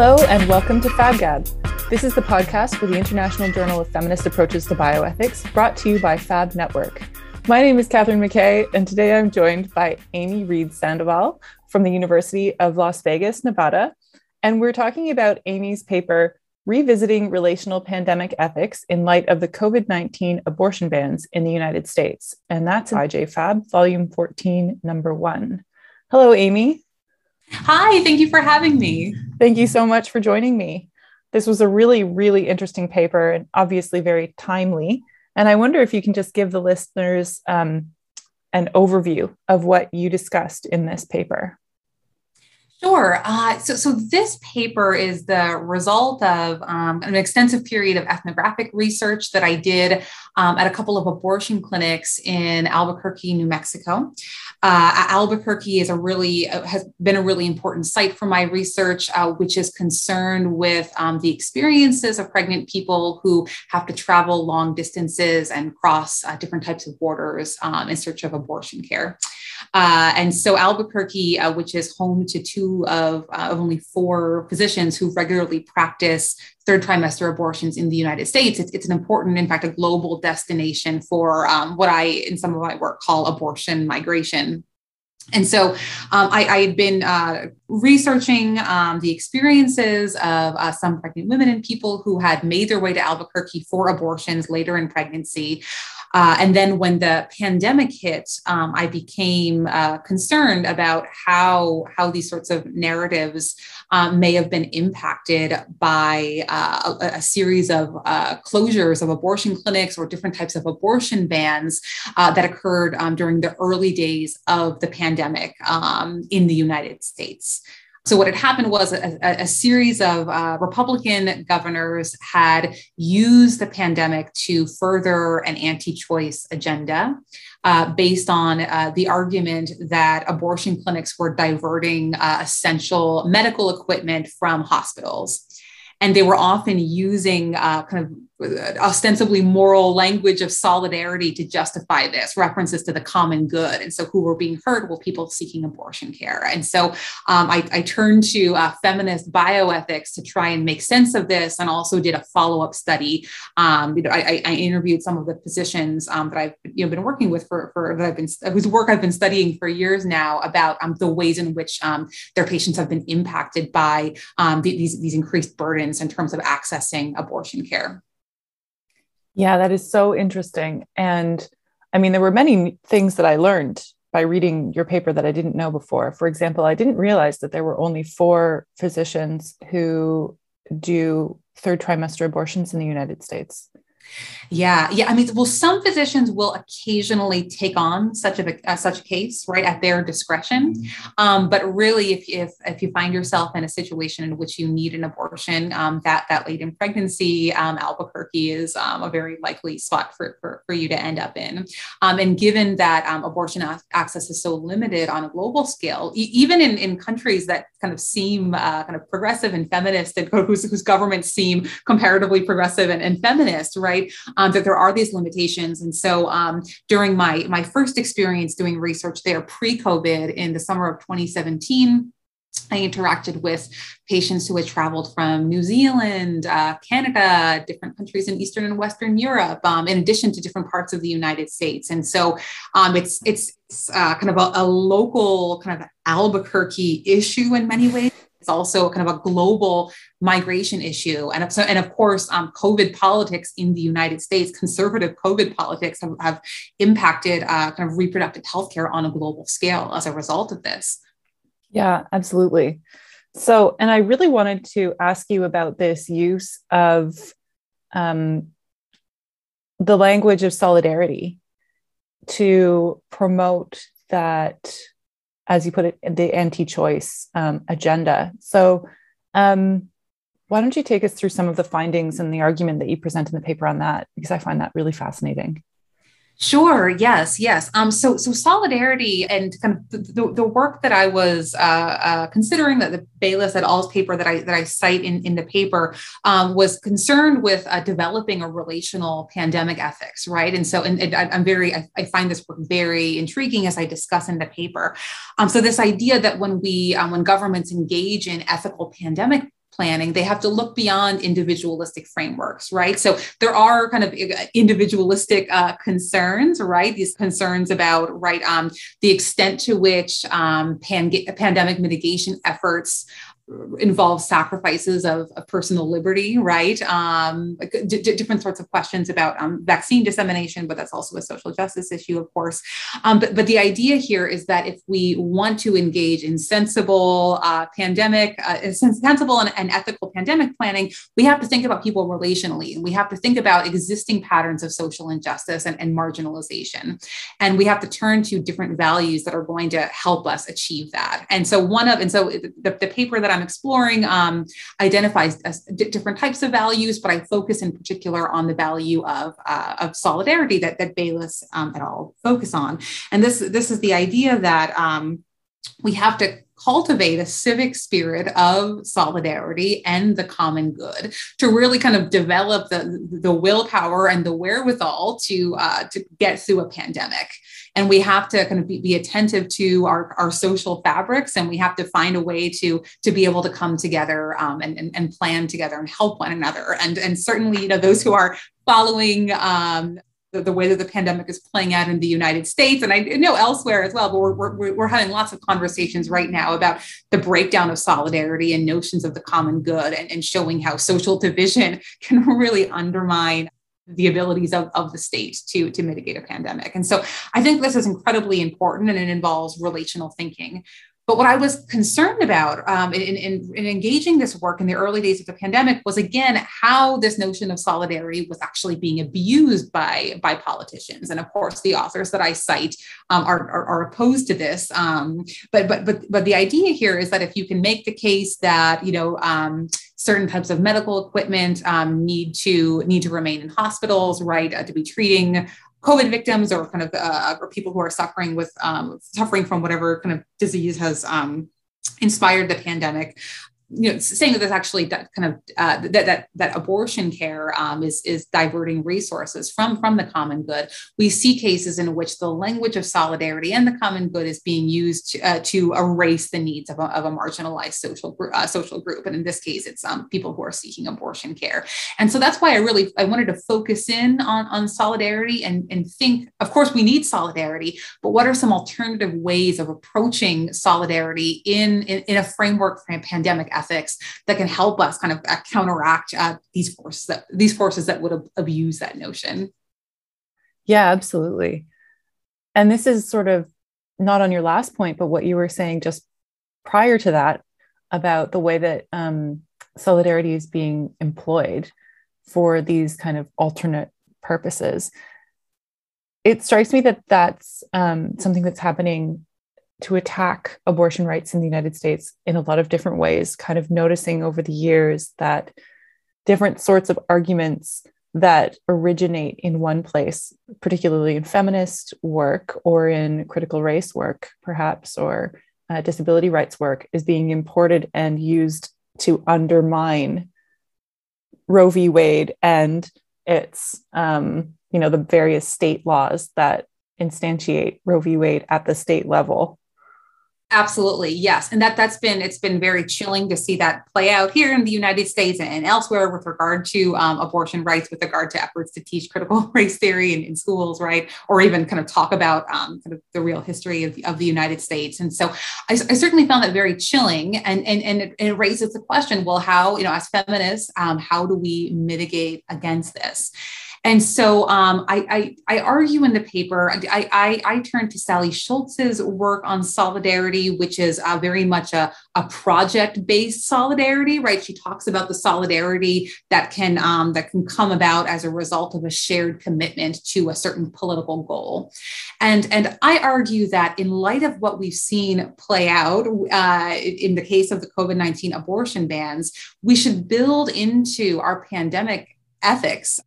Hello, and welcome to FabGab. This is the podcast for the International Journal of Feminist Approaches to Bioethics, brought to you by Fab Network. My name is Catherine McKay, and today I'm joined by Amy Reed Sandoval from the University of Las Vegas, Nevada. And we're talking about Amy's paper, Revisiting Relational Pandemic Ethics in Light of the COVID 19 Abortion Bans in the United States. And that's IJFab, Volume 14, Number One. Hello, Amy. Hi, thank you for having me. Thank you so much for joining me. This was a really, really interesting paper and obviously very timely. And I wonder if you can just give the listeners um, an overview of what you discussed in this paper. Sure. Uh, so, so this paper is the result of um, an extensive period of ethnographic research that I did um, at a couple of abortion clinics in Albuquerque, New Mexico. Uh, Albuquerque is a really uh, has been a really important site for my research, uh, which is concerned with um, the experiences of pregnant people who have to travel long distances and cross uh, different types of borders um, in search of abortion care. Uh, and so Albuquerque, which is home to two of, uh, of only four physicians who regularly practice third trimester abortions in the United States, it's, it's an important, in fact, a global destination for um, what I, in some of my work, call abortion migration. And so um, I, I, had been uh, researching um, the experiences of uh, some pregnant women and people who had made their way to Albuquerque for abortions later in pregnancy. Uh, and then when the pandemic hit, um, I became uh, concerned about how, how these sorts of narratives um, may have been impacted by uh, a, a, series of uh, closures of abortion clinics or different types of abortion bans uh, that occurred um, during the early days of the pandemic um, in the United States. So, what had happened was a, a, series of uh, Republican governors had used the pandemic to further an anti choice agenda uh, based on uh, the argument that abortion clinics were diverting uh, essential medical equipment from hospitals. And they were often using uh, kind of ostensibly moral language of solidarity to justify this references to the common good. And so who were being hurt were people seeking abortion care. And so um, I, I, turned to uh, feminist bioethics to try and make sense of this and also did a follow-up study. Um, you know, I, I, interviewed some of the physicians um, that i've you know, been working with for, for that i've been whose work i've been studying for years now about um, the ways in which um, their patients have been impacted by um, the, these, these increased burdens in terms of accessing abortion care yeah, that is so interesting. And I mean, there were many things that I learned by reading your paper that I didn't know before. For example, I didn't realize that there were only four physicians who do third trimester abortions in the United States. Yeah, yeah. I mean, well, some physicians will occasionally take on such a uh, such a case, right, at their discretion. Um, but really, if, if if you find yourself in a situation in which you need an abortion um, that that late in pregnancy, um, Albuquerque is um, a very likely spot for, for, for you to end up in. Um, and given that um, abortion access is so limited on a global scale, e- even in, in countries that kind of seem uh, kind of progressive and feminist, and whose, whose governments seem comparatively progressive and, and feminist, right? Um, that there are these limitations. And so um, during my, my first experience doing research there pre COVID in the summer of 2017, I interacted with patients who had traveled from New Zealand, uh, Canada, different countries in Eastern and Western Europe, um, in addition to different parts of the United States. And so um, it's it's uh, kind of a, a, local kind of Albuquerque issue in many ways it's also kind of a global migration issue. And so, and of course, um, COVID politics in the United States, conservative COVID politics have, have impacted uh, kind of reproductive health care on a global scale as a result of this. Yeah, absolutely. So, and I really wanted to ask you about this use of um, the language of solidarity to promote that as you put it, the anti-choice um, agenda. So, um, why don't you take us through some of the findings and the argument that you present in the paper on that? Because I find that really fascinating. Sure. Yes. Yes. Um, so, so solidarity and kind of the, the work that I was uh, uh, considering that the Baylis et al.'s paper that I that I cite in, in the paper um, was concerned with uh, developing a relational pandemic ethics, right? And so, and, and I'm very, I, I, find this work very intriguing as I discuss in the paper. Um, so, this idea that when we, um, when governments engage in ethical pandemic planning, they have to look beyond individualistic frameworks, right? So there are kind of uh, individualistic uh, concerns, right? These concerns about, right, um, the extent to which um, pan- pandemic mitigation efforts involves sacrifices of, of, personal liberty, right? Um, d- d- different sorts of questions about um, vaccine dissemination, but that's also a social justice issue, of course. Um, but, but the idea here is that if we want to engage in sensible uh, pandemic, uh, sensible and, and, ethical pandemic planning, we have to think about people relationally, and we have to think about existing patterns of social injustice and, and marginalization, and we have to turn to different values that are going to help us achieve that. And so one of, and so the, the paper that I'm I'm exploring um, identifies d- different types of values, but I focus in particular on the value of, uh, of solidarity that, that Baylis um, et al. focus on. And this, this is the idea that um, we have to cultivate a civic spirit of solidarity and the common good to really kind of develop the, the willpower and the wherewithal to, uh, to get through a pandemic. And we have to kind of be, be attentive to our, our social fabrics and we have to find a way to, to be able to come together um, and, and, and, plan together and help one another. And, and certainly, you know, those who are following um, the, the, way that the pandemic is playing out in the United States, and I know elsewhere as well. But we're, we're, we're having lots of conversations right now about the breakdown of solidarity and notions of the common good, and, and showing how social division can really undermine the abilities of, of the state to, to mitigate a pandemic. And so I think this is incredibly important and it involves relational thinking. But what I was concerned about um, in, in, in, engaging this work in the early days of the pandemic was again how this notion of solidarity was actually being abused by, by politicians. And of course, the authors that I cite um, are, are, are, opposed to this. Um, but but but but the idea here is that if you can make the case that you know um, certain types of medical equipment um, need to need to remain in hospitals, right, uh, to be treating COVID victims or kind of uh, or people who are suffering with um, suffering from whatever kind of disease has um, inspired the pandemic you know, saying that this actually that kind of uh, that, that that abortion care um, is is diverting resources from from the common good. We see cases in which the language of solidarity and the common good is being used to, uh, to erase the needs of a, of a marginalized social group, uh, social group, and in this case, it's um, people who are seeking abortion care. And so that's why I really I wanted to focus in on on solidarity and and think. Of course, we need solidarity, but what are some alternative ways of approaching solidarity in in, in a framework for a pandemic? Ethics that can help us kind of uh, counteract uh, these forces that these forces that would ab- abuse that notion. Yeah, absolutely. And this is sort of not on your last point, but what you were saying just prior to that about the way that um, solidarity is being employed for these kind of alternate purposes. It strikes me that that's um, something that's happening to attack abortion rights in the United States in a lot of different ways, kind of noticing over the years that different sorts of arguments that originate in one place, particularly in feminist work or in critical race work, perhaps, or uh, disability rights work, is being imported and used to undermine Roe v. Wade and its, um, you know, the various state laws that instantiate Roe v. Wade at the state level. Absolutely, yes, and that that's been it's been very chilling to see that play out here in the United States and elsewhere with regard to um, abortion rights, with regard to efforts to teach critical race theory in, in schools, right, or even kind of talk about um, kind of the real history of, of the United States. And so, I, I certainly found that very chilling, and and and it, it, raises the question: Well, how you know, as feminists, um, how do we mitigate against this? And so um, I, I, I, argue in the paper, I, I, I, turn to Sally Scholz's work on solidarity, which is uh, very much a, a project based solidarity, right? She talks about the solidarity that can, um, that can come about as a result of a shared commitment to a certain political goal. And, and I argue that in light of what we've seen play out uh, in the case of the COVID 19 abortion bans, we should build into our pandemic ethics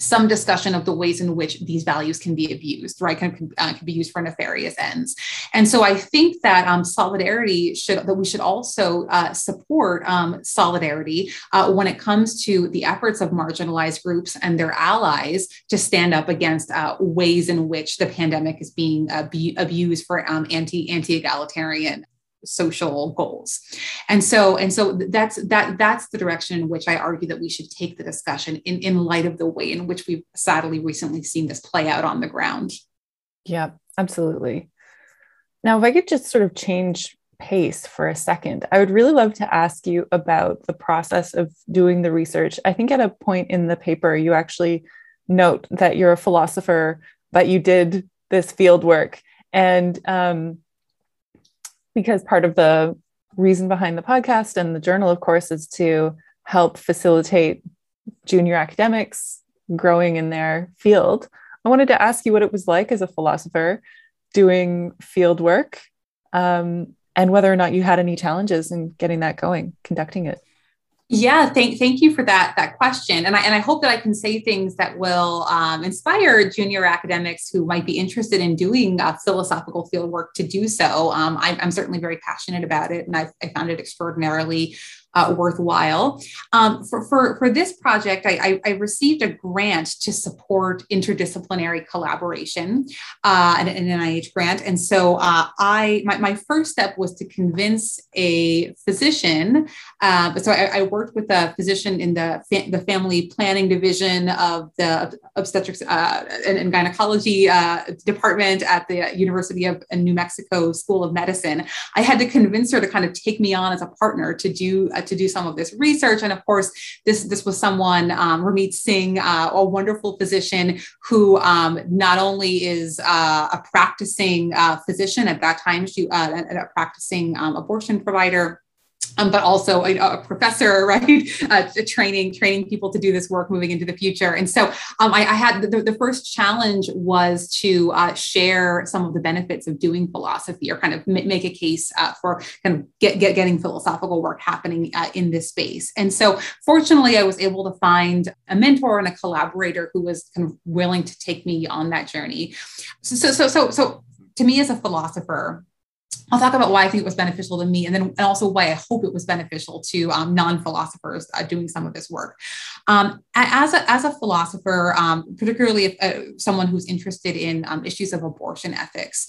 some discussion of the ways in which these values can be abused, right? Can, uh, can be used for nefarious ends. And so I think that um, solidarity should, that we should also uh, support um, solidarity uh, when it comes to the efforts of marginalized groups and their allies to stand up against uh, ways in which the pandemic is being uh, abused for um, anti, anti-egalitarian social goals. And so and so that's that that's the direction in which i argue that we should take the discussion in in light of the way in which we've sadly recently seen this play out on the ground. Yeah absolutely. Now if i could just sort of change pace for a second i would really love to ask you about the process of doing the research. I think at a point in the paper you actually note that you're a philosopher but you did this field work. And um, because part of the reason behind the podcast and the journal, of course, is to help facilitate junior academics growing in their field. I wanted to ask you what it was like as a philosopher doing field work um, and whether or not you had any challenges in getting that going, conducting it. Yeah, thank thank you for that that question, and I and I hope that I can say things that will um, inspire junior academics who might be interested in doing uh, philosophical field work to do so. Um, I'm, I'm, certainly very passionate about it, and I've, I found it extraordinarily uh, worthwhile. Um, for, for, for this project, I, I, I, received a grant to support interdisciplinary collaboration, uh, an, an NIH grant. And so uh, I my, my first step was to convince a physician. Uh, so I, I, worked with a physician in the, fa- the family planning division of the obstetrics uh, and, and, gynecology uh, department at the University of New Mexico School of Medicine. I had to convince her to kind of take me on as a partner to do uh, to do some of this research. And of course, this this was someone, um, Rameet Singh, uh, a wonderful physician who um, not only is uh, a practicing uh, physician at that time, she uh, a practicing um, abortion provider um, but also a, a professor, right? Uh, training training people to do this work moving into the future. And so um, I, I, had the, the, first challenge was to uh, share some of the benefits of doing philosophy, or kind of m- make a case uh, for kind of get, get, getting philosophical work happening uh, in this space. And so fortunately, I was able to find a mentor and a collaborator who was kind of willing to take me on that journey. So so so so, so to me as a philosopher I'll talk about why I think it was beneficial to me, and then and also why I hope it was beneficial to um, non-philosophers uh, doing some of this work. Um, as a as a philosopher, um, particularly if, uh, someone who's interested in um, issues of abortion ethics,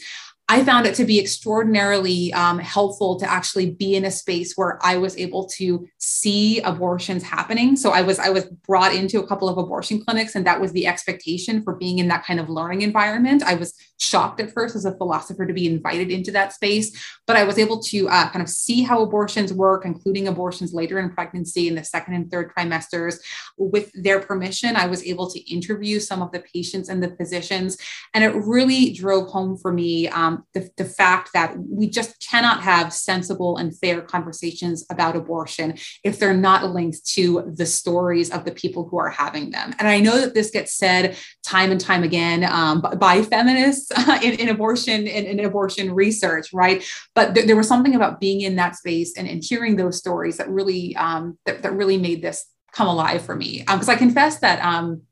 I found it to be extraordinarily um, helpful to actually be in a space where I was able to see abortions happening. So I was I was brought into a couple of abortion clinics, and that was the expectation for being in that kind of learning environment. I was shocked at first as a philosopher to be invited into that space, but I was able to uh, kind of see how abortions work, including abortions later in pregnancy in the second and third trimesters. With their permission, I was able to interview some of the patients and the physicians, and it really drove home for me. Um, the, the fact that we just cannot have sensible and fair conversations about abortion if they're not linked to the stories of the people who are having them. And I know that this gets said time and time again um, by feminists in, in, abortion in, in, abortion research, right? But th- there was something about being in that space and, and hearing those stories that really um, that, that really made this come alive for me. Because um, I confess that um,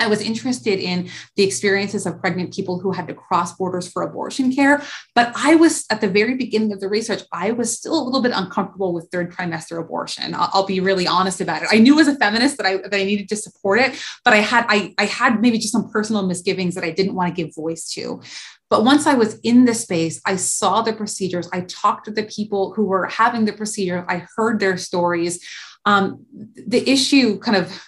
I was interested in the experiences of pregnant people who had to cross borders for abortion care. But I was at the very beginning of the research, I was still a little bit uncomfortable with third trimester abortion. I'll, I'll, be really honest about it. I knew as a feminist that I that I needed to support it, but I had I, I had maybe just some personal misgivings that I didn't want to give voice to. But once I was in the space, I saw the procedures. I talked to the people who were having the procedure. I heard their stories. Um, the issue kind of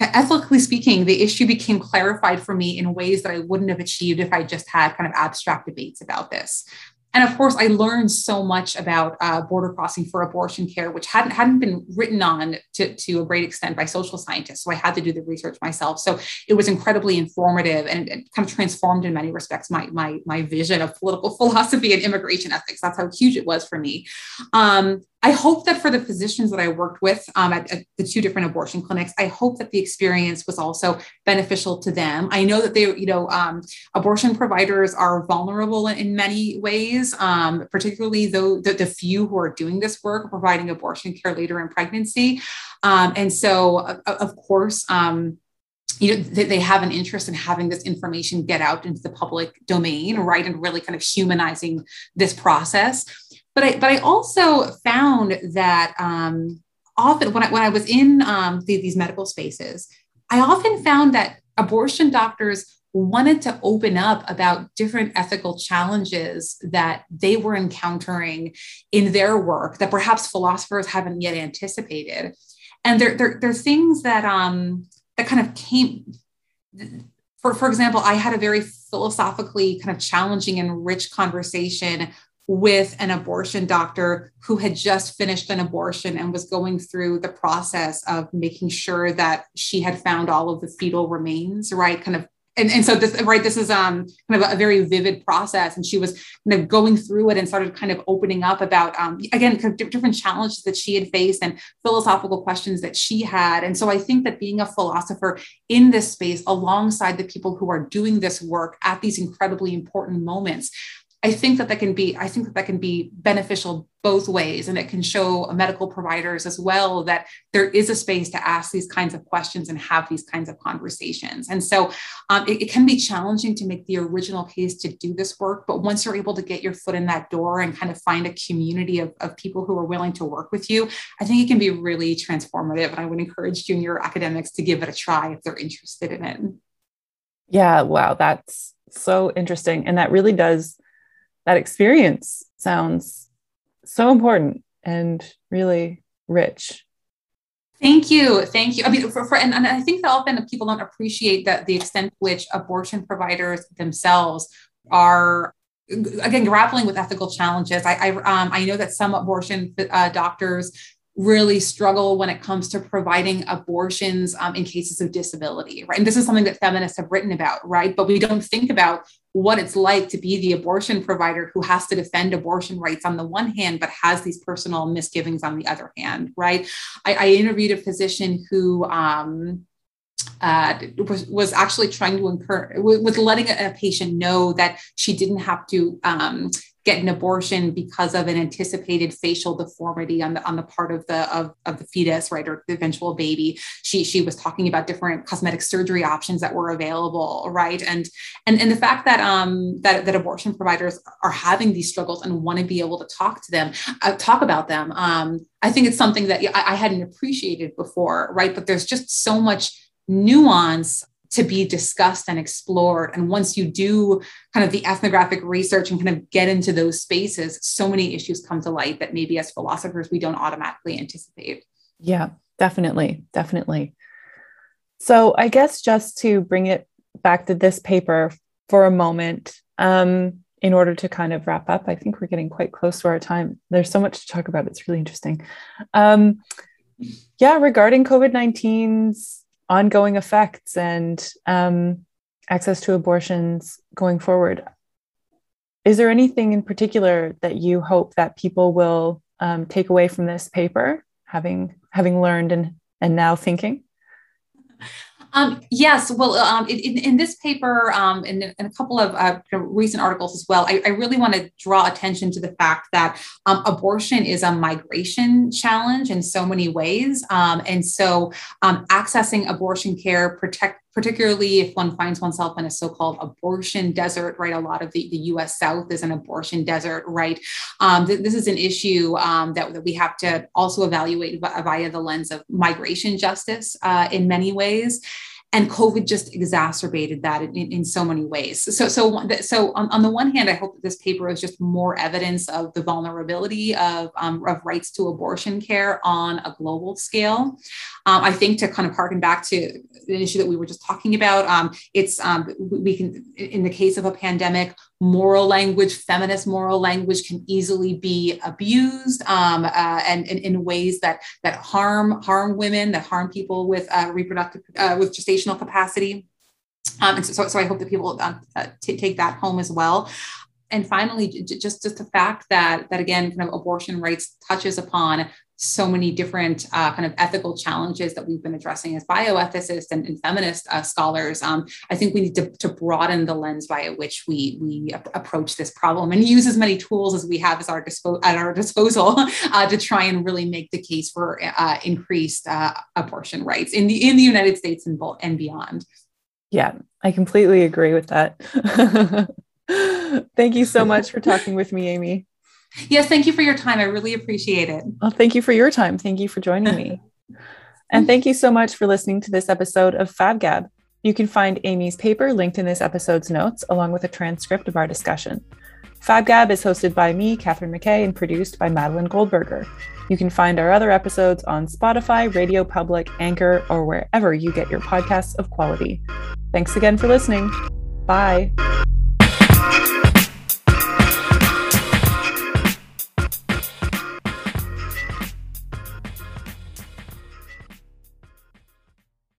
ethically speaking, the issue became clarified for me in ways that I wouldn't have achieved if I just had kind of abstract debates about this and of course, I learned so much about uh, border crossing for abortion care, which hadn't hadn't been written on to, to a great extent by social scientists. So I had to do the research myself. So it was incredibly informative and kind of transformed in many respects my my my vision of political philosophy and immigration ethics. That's how huge it was for me. Um, I hope that for the physicians that I worked with um, at, at, the two different abortion clinics, I hope that the experience was also beneficial to them. I know that they, you know, um, abortion providers are vulnerable in, many ways, um, particularly though the, the, few who are doing this work, providing abortion care later in pregnancy. Um, and so, of, of course, um, you know they have an interest in having this information get out into the public domain right and really kind of humanizing this process but I, but I also found that um, often when I, when I was in um, the, these medical spaces, I often found that abortion doctors wanted to open up about different ethical challenges that they were encountering in their work that perhaps philosophers haven't yet anticipated. And they're, they're, they're things that, um, that kind of came, for, for example, I had a very philosophically kind of challenging and rich conversation with an abortion doctor who had just finished an abortion and was going through the process of making sure that she had found all of the fetal remains, right? Kind of and, and so this right this is um kind of a very vivid process and she was kind of going through it and started kind of opening up about um, again kind of different challenges that she had faced and philosophical questions that she had and so i think that being a philosopher in this space alongside the people who are doing this work at these incredibly important moments I think that that can be I think that that can be beneficial both ways and it can show medical providers as well that there is a space to ask these kinds of questions and have these kinds of conversations. And so um, it, it, can be challenging to make the original case to do this work but once you're able to get your foot in that door and kind of find a community of, of people who are willing to work with you i think it can be really transformative and i would encourage junior academics to give it a try if they're interested in it. Yeah wow that's so interesting and that really does that experience sounds so important and really rich. Thank you. Thank you. I mean, for, for and, and I think that often people don't appreciate that the extent to which abortion providers themselves are again grappling with ethical challenges. I I, um, I know that some abortion uh, doctors really struggle when it comes to providing abortions um, in cases of disability, right? And this is something that feminists have written about, right? But we don't think about what it's like to be the abortion provider who has to defend abortion rights on the one hand, but has these personal misgivings on the other hand, right? I, I interviewed a physician who, um, uh, was, was actually trying to incur was letting a, patient know that she didn't have to um, get an abortion because of an anticipated facial deformity on the on the part of the of, of the fetus right or the eventual baby. She she was talking about different cosmetic surgery options that were available right? And and and the fact that um that, that abortion providers are having these struggles and want to be able to talk to them uh, talk about them um i think it's something that I, I hadn't appreciated before right? But there's just so much nuance to be discussed and explored. And once you do kind of the ethnographic research and kind of get into those spaces, so many issues come to light that maybe as philosophers we don't automatically anticipate. Yeah, definitely. Definitely. So I guess just to bring it back to this paper for a moment, um, in order to kind of wrap up, I think we're getting quite close to our time. There's so much to talk about. It's really interesting. Um, yeah, regarding COVID 19's ongoing effects and um, access to abortions going forward. Is there anything in particular that you hope that people will um, take away from this paper, having having learned and and now thinking? Um, yes, well, um, in, in, this paper um, and in, a couple of uh, recent articles as well, I, I, really want to draw attention to the fact that um, abortion is a migration challenge in so many ways. Um, and so um, accessing abortion care, protect, particularly if one finds oneself in a so-called abortion desert, right? A lot of the, the U.S. South is an abortion desert, right? Um, th- this is an issue um, that, that we have to also evaluate via the lens of migration justice uh, in many ways and covid just exacerbated that in, in, so many ways. So so so on, on, the one hand i hope that this paper is just more evidence of the vulnerability of, um, of rights to abortion care on a global scale. Um, i think to kind of harken back to the issue that we were just talking about um, it's um, we can in the case of a pandemic moral language, feminist moral language can easily be abused um, uh, and, and, in ways that that harm harm women, that harm people with uh, reproductive uh, with gestational capacity. Um, and so, so I hope that people uh, uh, t- take that home as well. And finally, just just the fact that that again, kind of abortion rights touches upon so many different uh, kind of ethical challenges that we've been addressing as bioethicists and, and feminist uh, scholars. Um, I think we need to, to, broaden the lens by which we we approach this problem and use as many tools as we have as our dispo- at our disposal uh, to try and really make the case for uh, increased uh, abortion rights in the in the United States and, and beyond. Yeah, I completely agree with that. Thank you so much for talking with me, Amy. Yes, thank you for your time. I really appreciate it. Well, thank you for your time. Thank you for joining me. and thank you so much for listening to this episode of FabGab. You can find Amy's paper linked in this episode's notes, along with a transcript of our discussion. FabGab is hosted by me, Catherine McKay, and produced by Madeline Goldberger. You can find our other episodes on Spotify, Radio Public, Anchor, or wherever you get your podcasts of quality. Thanks again for listening. Bye.